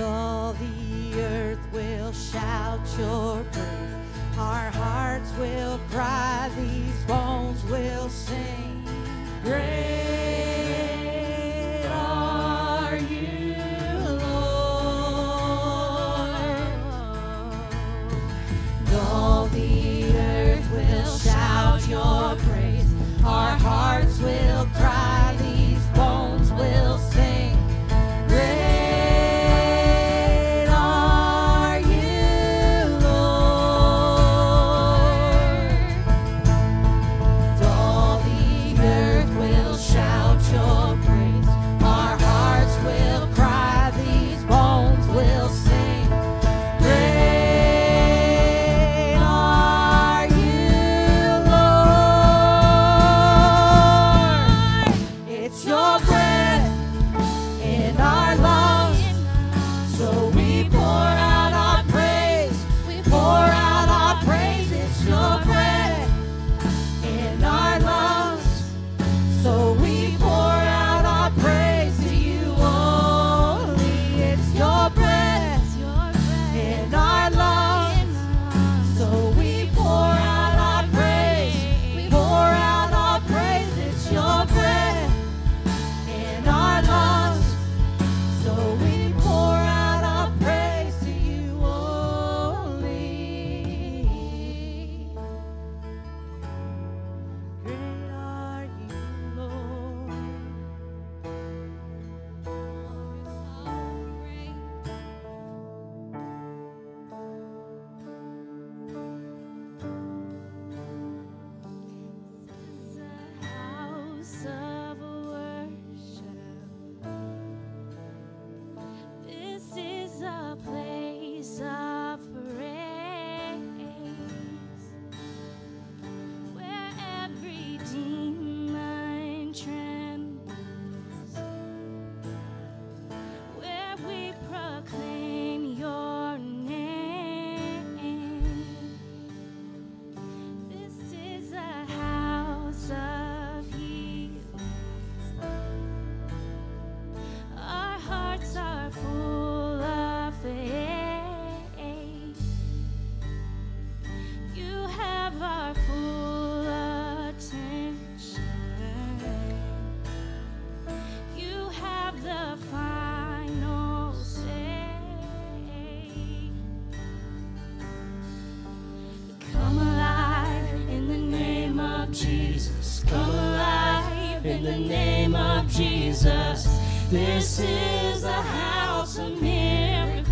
all the earth will shout your praise. Our hearts will cry, these bones will sing. Great. Jesus. Come alive in the name of Jesus. This is the house of miracles.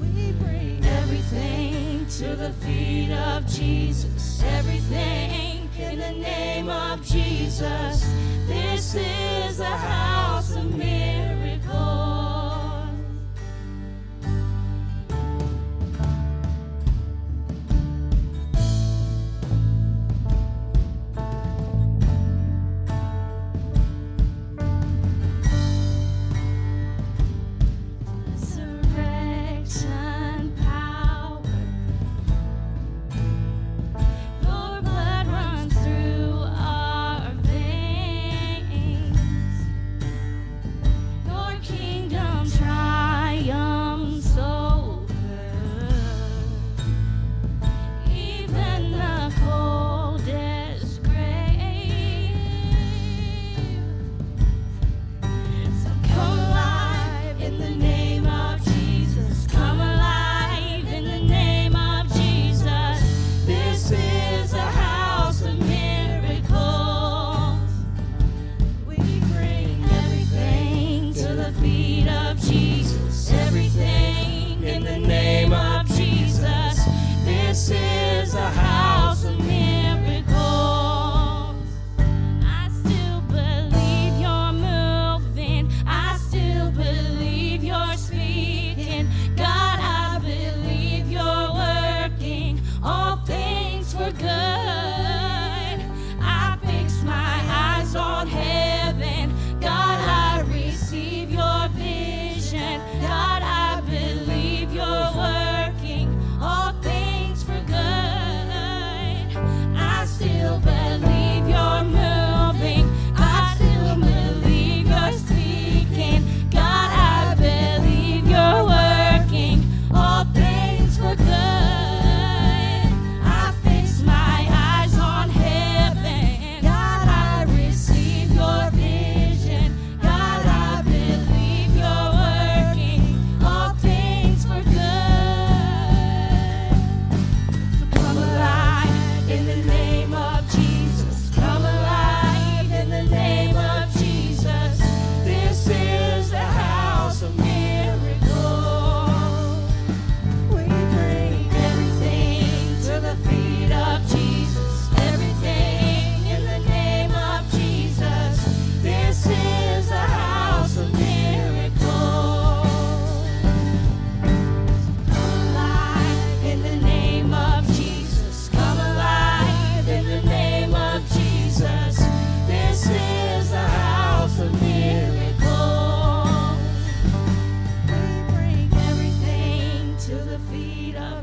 We bring everything to the feet of Jesus. Everything in the name of Jesus. This is the house.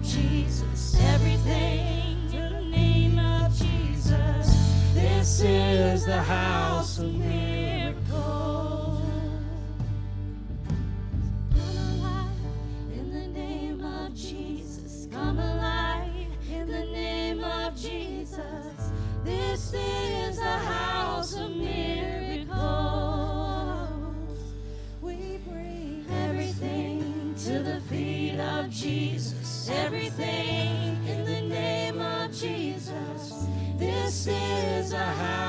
Jesus, everything in the name of Jesus. This is the house of me. Jesus, everything in the name of Jesus. This is a house.